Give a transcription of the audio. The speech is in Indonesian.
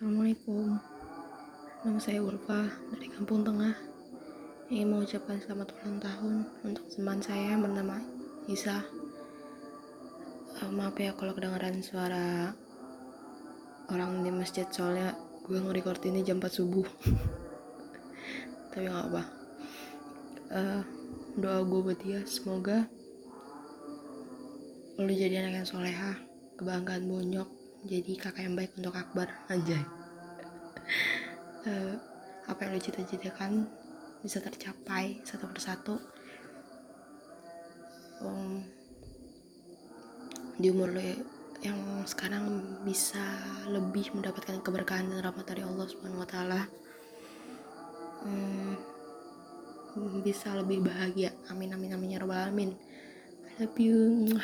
Assalamualaikum. Nama saya Ulfa dari Kampung Tengah. Ingin mengucapkan selamat ulang tahun Untuk teman saya bernama Isa. Uh, Maaf ya kalau kedengaran suara Orang di masjid soalnya Gue nge-record ini jam 4 subuh. Tapi gak apa uh, Doa gue buat dia Semoga Lo jadi anak yang soleha Kebanggaan bonyok Jadi kakak yang baik untuk Akbar. Anjay. Uh, apa yang lo cita-citakan bisa tercapai satu persatu. Um, di umur lo yang sekarang bisa lebih mendapatkan keberkahan dan rahmat dari Allah Subhanahu Wa Taala um, bisa lebih bahagia. Amin amin amin ya robbal alamin. I love you